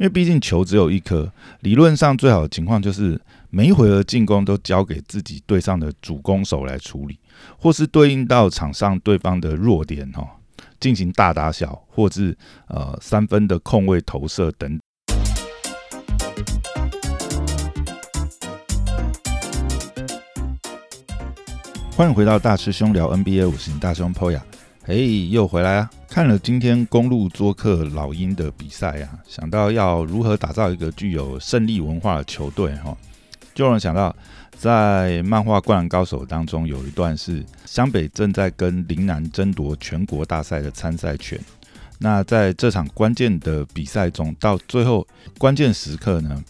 因为毕竟球只有一颗，理论上最好的情况就是每一回合进攻都交给自己队上的主攻手来处理，或是对应到场上对方的弱点哈，进行大打小，或是呃三分的空位投射等。欢迎回到大师兄聊 NBA，我是你大兄 Poya。嘿，又回来啊！看了今天公路做客老鹰的比赛啊，想到要如何打造一个具有胜利文化的球队哈，就让人想到在漫画《灌篮高手》当中有一段是湘北正在跟陵南争夺全国大赛的参赛权。那在这场关键的比赛中，到最后关键时刻呢，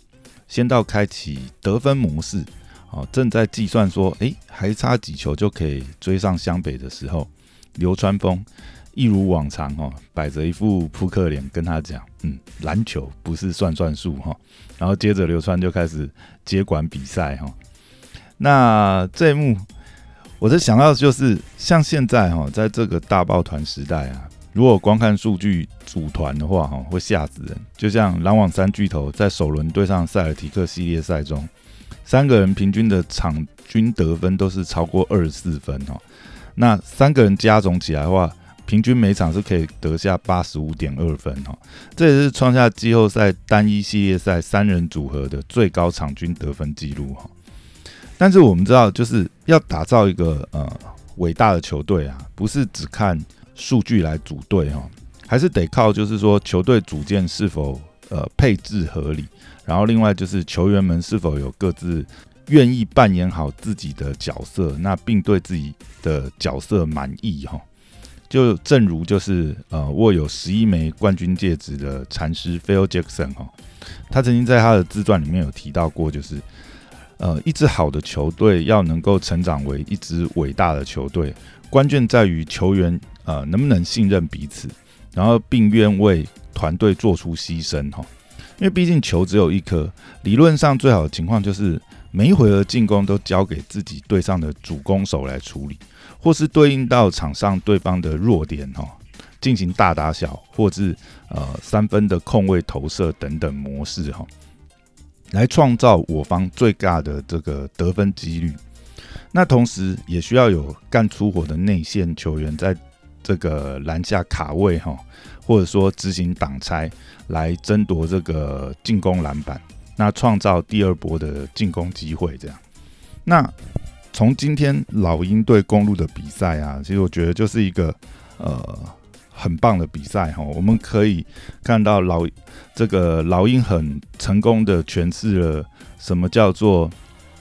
先到开启得分模式。哦，正在计算说，哎，还差几球就可以追上湘北的时候，流川枫一如往常哦，摆着一副扑克脸跟他讲，嗯，篮球不是算算数哈。然后接着流川就开始接管比赛哈。那这一幕，我在想到就是像现在哈，在这个大抱团时代啊，如果光看数据组团的话哈，会吓死人。就像篮网三巨头在首轮对上塞尔提克系列赛中。三个人平均的场均得分都是超过二十四分哦，那三个人加总起来的话，平均每场是可以得下八十五点二分哦，这也是创下季后赛单一系列赛三人组合的最高场均得分记录哈。但是我们知道，就是要打造一个呃伟大的球队啊，不是只看数据来组队哈，还是得靠就是说球队组建是否呃配置合理。然后，另外就是球员们是否有各自愿意扮演好自己的角色，那并对自己的角色满意哈。就正如就是呃握有十一枚冠军戒指的禅师 Phil Jackson 哈，他曾经在他的自传里面有提到过，就是呃一支好的球队要能够成长为一支伟大的球队，关键在于球员呃能不能信任彼此，然后并愿为团队做出牺牲哈。因为毕竟球只有一颗，理论上最好的情况就是每一回合进攻都交给自己队上的主攻手来处理，或是对应到场上对方的弱点哈，进行大打小，或是呃三分的空位投射等等模式哈，来创造我方最大的这个得分几率。那同时也需要有干出火的内线球员在这个篮下卡位哈。或者说执行挡拆来争夺这个进攻篮板，那创造第二波的进攻机会，这样。那从今天老鹰对公路的比赛啊，其实我觉得就是一个呃很棒的比赛哈。我们可以看到老这个老鹰很成功的诠释了什么叫做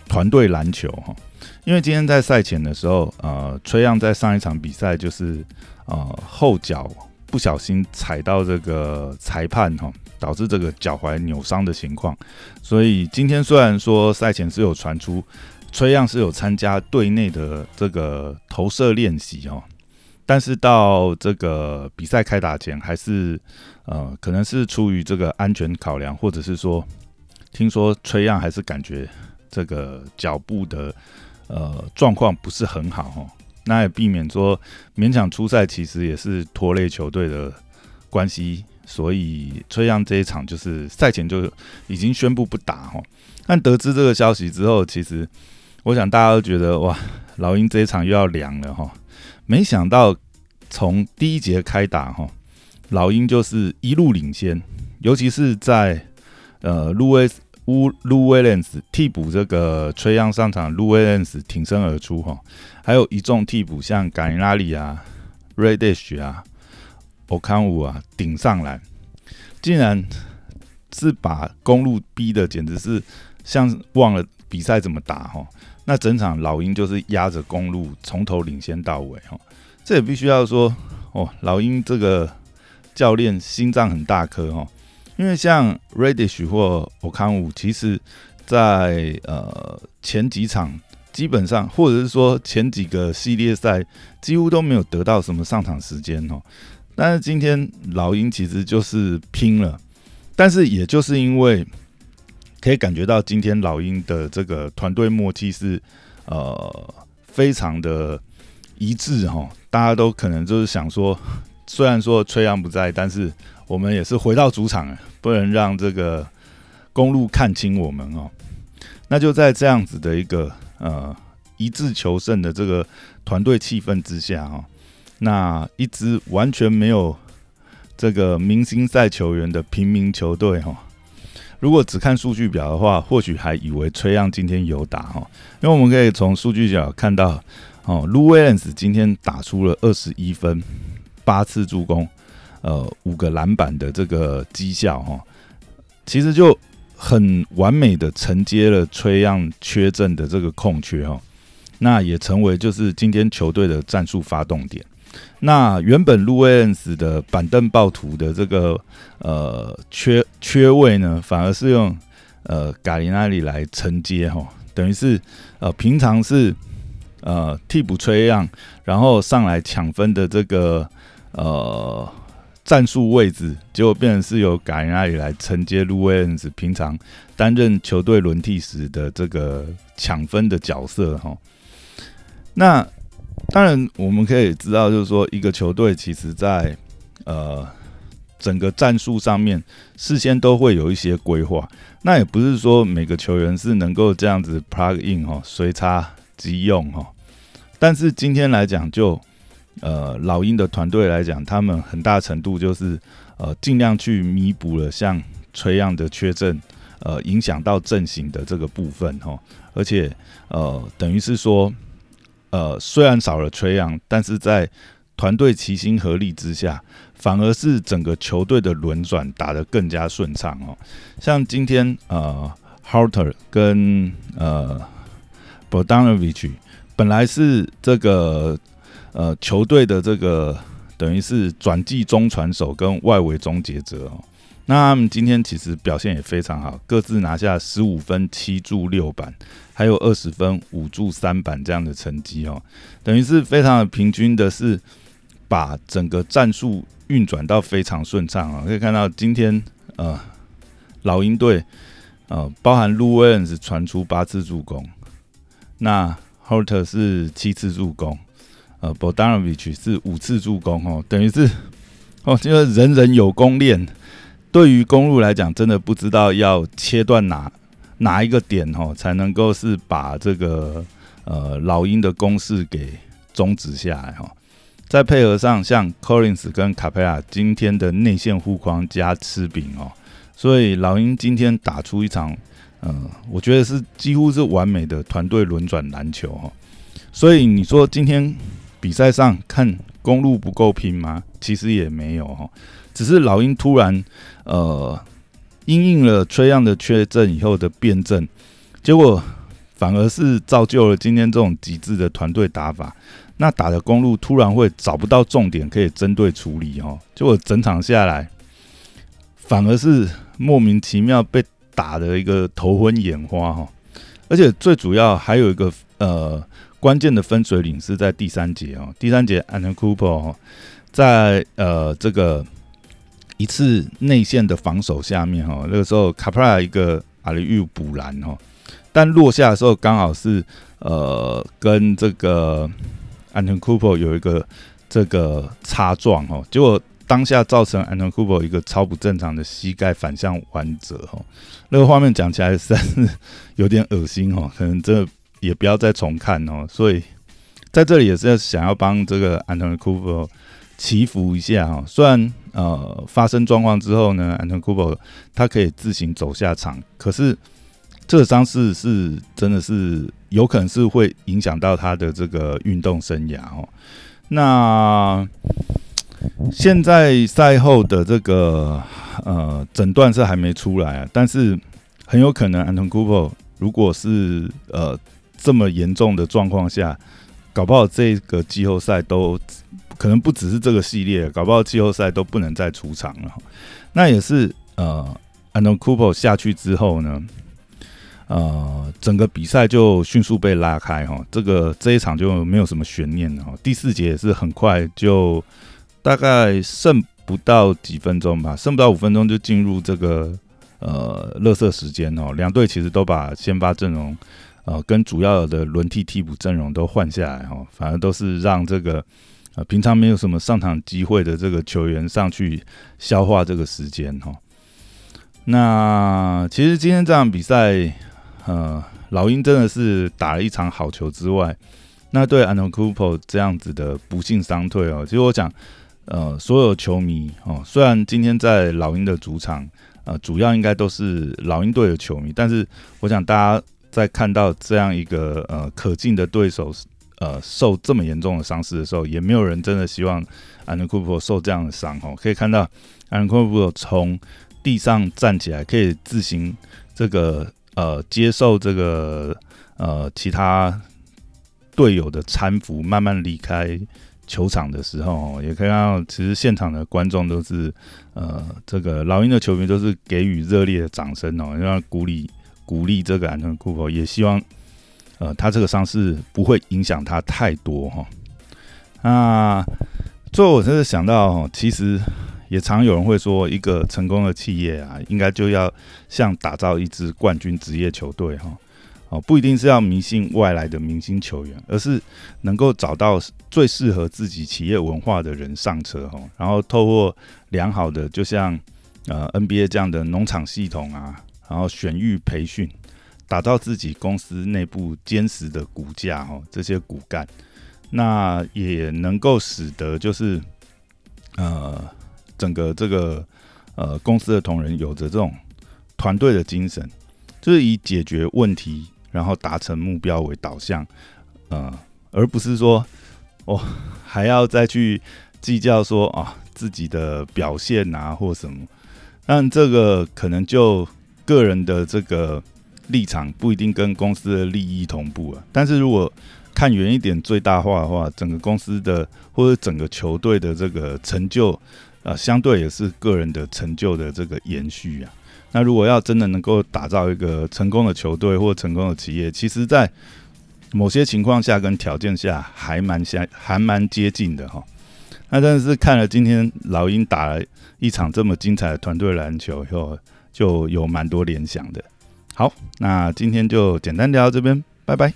团队篮球哈。因为今天在赛前的时候，呃，崔样在上一场比赛就是呃后脚。不小心踩到这个裁判哈，导致这个脚踝扭伤的情况。所以今天虽然说赛前是有传出崔样是有参加队内的这个投射练习哦，但是到这个比赛开打前，还是呃可能是出于这个安全考量，或者是说听说崔样还是感觉这个脚步的呃状况不是很好哈。那也避免说勉强出赛，其实也是拖累球队的关系，所以崔样这一场就是赛前就已经宣布不打哈。但得知这个消息之后，其实我想大家都觉得哇，老鹰这一场又要凉了哈。没想到从第一节开打哈，老鹰就是一路领先，尤其是在呃路威。乌卢威廉斯替补这个崔样上场，卢威廉斯挺身而出哈，还有一众替补像卡尼拉里啊、瑞德许啊、欧康武啊顶上来，竟然是把公路逼的简直是像忘了比赛怎么打哈。那整场老鹰就是压着公路从头领先到尾哈，这也必须要说哦，老鹰这个教练心脏很大颗哈。因为像 Radish 或 o 康武，其实，在呃前几场基本上，或者是说前几个系列赛，几乎都没有得到什么上场时间哦。但是今天老鹰其实就是拼了，但是也就是因为可以感觉到今天老鹰的这个团队默契是呃非常的一致哈，大家都可能就是想说，虽然说崔阳不在，但是。我们也是回到主场，不能让这个公路看清我们哦。那就在这样子的一个呃一致求胜的这个团队气氛之下哦，那一支完全没有这个明星赛球员的平民球队哈。如果只看数据表的话，或许还以为崔样今天有打哈，因为我们可以从数据表看到，哦，卢威廉斯今天打出了二十一分、八次助攻、呃五个篮板的这个绩效哈，其实就很完美的承接了崔样缺阵的这个空缺哈，那也成为就是今天球队的战术发动点。那原本路威恩斯的板凳暴徒的这个呃缺缺位呢，反而是用呃嘎林那里来承接哈，等于是呃平常是呃替补吹样，然后上来抢分的这个呃战术位置，结果变成是由感恩阿里来承接路威恩斯平常担任球队轮替时的这个抢分的角色哈，那。当然，我们可以知道，就是说，一个球队其实，在呃整个战术上面，事先都会有一些规划。那也不是说每个球员是能够这样子 plug in 哈，随插即用哈。但是今天来讲，就呃老鹰的团队来讲，他们很大程度就是呃尽量去弥补了像崔样的缺阵，呃影响到阵型的这个部分哈。而且呃等于是说。呃，虽然少了崔杨，但是在团队齐心合力之下，反而是整个球队的轮转打得更加顺畅哦。像今天呃，Harter 跟呃 b o d a n o v i c h 本来是这个呃球队的这个等于是转季中传手跟外围终结者哦。那他们今天其实表现也非常好，各自拿下十五分、七助六板，还有二十分、五助三板这样的成绩哦，等于是非常的平均的，是把整个战术运转到非常顺畅啊。可以看到今天呃老鹰队呃包含 Lu Williams 传出八次助攻，那 Horter 是七次助攻，呃 b o d a n o v i c h 是五次助攻哦，等于是哦就是人人有功练。对于公路来讲，真的不知道要切断哪哪一个点哦，才能够是把这个呃老鹰的攻势给终止下来哈。再配合上像 Collins 跟卡佩拉今天的内线护框加吃饼哦，所以老鹰今天打出一场，嗯，我觉得是几乎是完美的团队轮转篮球哈。所以你说今天比赛上看公路不够拼吗？其实也没有哈。只是老鹰突然，呃，因应了崔样的缺阵以后的变阵，结果反而是造就了今天这种极致的团队打法。那打的公路突然会找不到重点可以针对处理哦，结果整场下来，反而是莫名其妙被打的一个头昏眼花哈。而且最主要还有一个呃关键的分水岭是在第三节哦，第三节 Anton Cooper 在呃这个。一次内线的防守下面哈，那个时候卡普拉一个阿里玉补篮哈，但落下的时候刚好是呃跟这个安东库珀有一个这个擦撞哈，结果当下造成安东库珀一个超不正常的膝盖反向弯折哈，那个画面讲起来实在是有点恶心哈，可能这也不要再重看哦，所以在这里也是想要帮这个 Anton Cooper 祈福一下哈，虽然。呃，发生状况之后呢，，Anton Cooper 他可以自行走下场，可是这个伤势是真的是有可能是会影响到他的这个运动生涯哦。那现在赛后的这个呃诊断是还没出来啊，但是很有可能 Anton Cooper 如果是呃这么严重的状况下，搞不好这个季后赛都。可能不只是这个系列，搞不好季后赛都不能再出场了。那也是呃，安东库珀下去之后呢，呃，整个比赛就迅速被拉开哈。这个这一场就没有什么悬念了哈。第四节也是很快就大概剩不到几分钟吧，剩不到五分钟就进入这个呃热射时间哦。两队其实都把先发阵容呃跟主要的轮替替补阵容都换下来哈，反而都是让这个。呃平常没有什么上场机会的这个球员上去消化这个时间哈。那其实今天这场比赛，呃，老鹰真的是打了一场好球之外，那对安东库珀这样子的不幸伤退哦，其实我讲，呃，所有球迷哦，虽然今天在老鹰的主场，呃，主要应该都是老鹰队的球迷，但是我想大家在看到这样一个呃可敬的对手，呃，受这么严重的伤势的时候，也没有人真的希望安德库珀受这样的伤哦。可以看到安东库珀从地上站起来，可以自行这个呃接受这个呃其他队友的搀扶，慢慢离开球场的时候，也可以看到，其实现场的观众都是呃这个老鹰的球迷都是给予热烈的掌声哦，让鼓励鼓励这个安东库珀，也希望呃他这个伤势不会影响他太多哈。那最后我真的想到，其实。也常有人会说，一个成功的企业啊，应该就要像打造一支冠军职业球队哈，哦，不一定是要迷信外来的明星球员，而是能够找到最适合自己企业文化的人上车哈，然后透过良好的，就像呃 NBA 这样的农场系统啊，然后选育培训，打造自己公司内部坚实的骨架哈，这些骨干，那也能够使得就是呃。整个这个呃公司的同仁有着这种团队的精神，就是以解决问题然后达成目标为导向，呃，而不是说哦还要再去计较说啊自己的表现啊或什么，但这个可能就个人的这个立场不一定跟公司的利益同步啊。但是如果看远一点，最大化的话，整个公司的或者整个球队的这个成就。啊，相对也是个人的成就的这个延续啊。那如果要真的能够打造一个成功的球队或成功的企业，其实，在某些情况下跟条件下还蛮相还蛮接近的哈。那但是看了今天老鹰打了一场这么精彩的团队篮球以后，就有蛮多联想的。好，那今天就简单聊到这边，拜拜。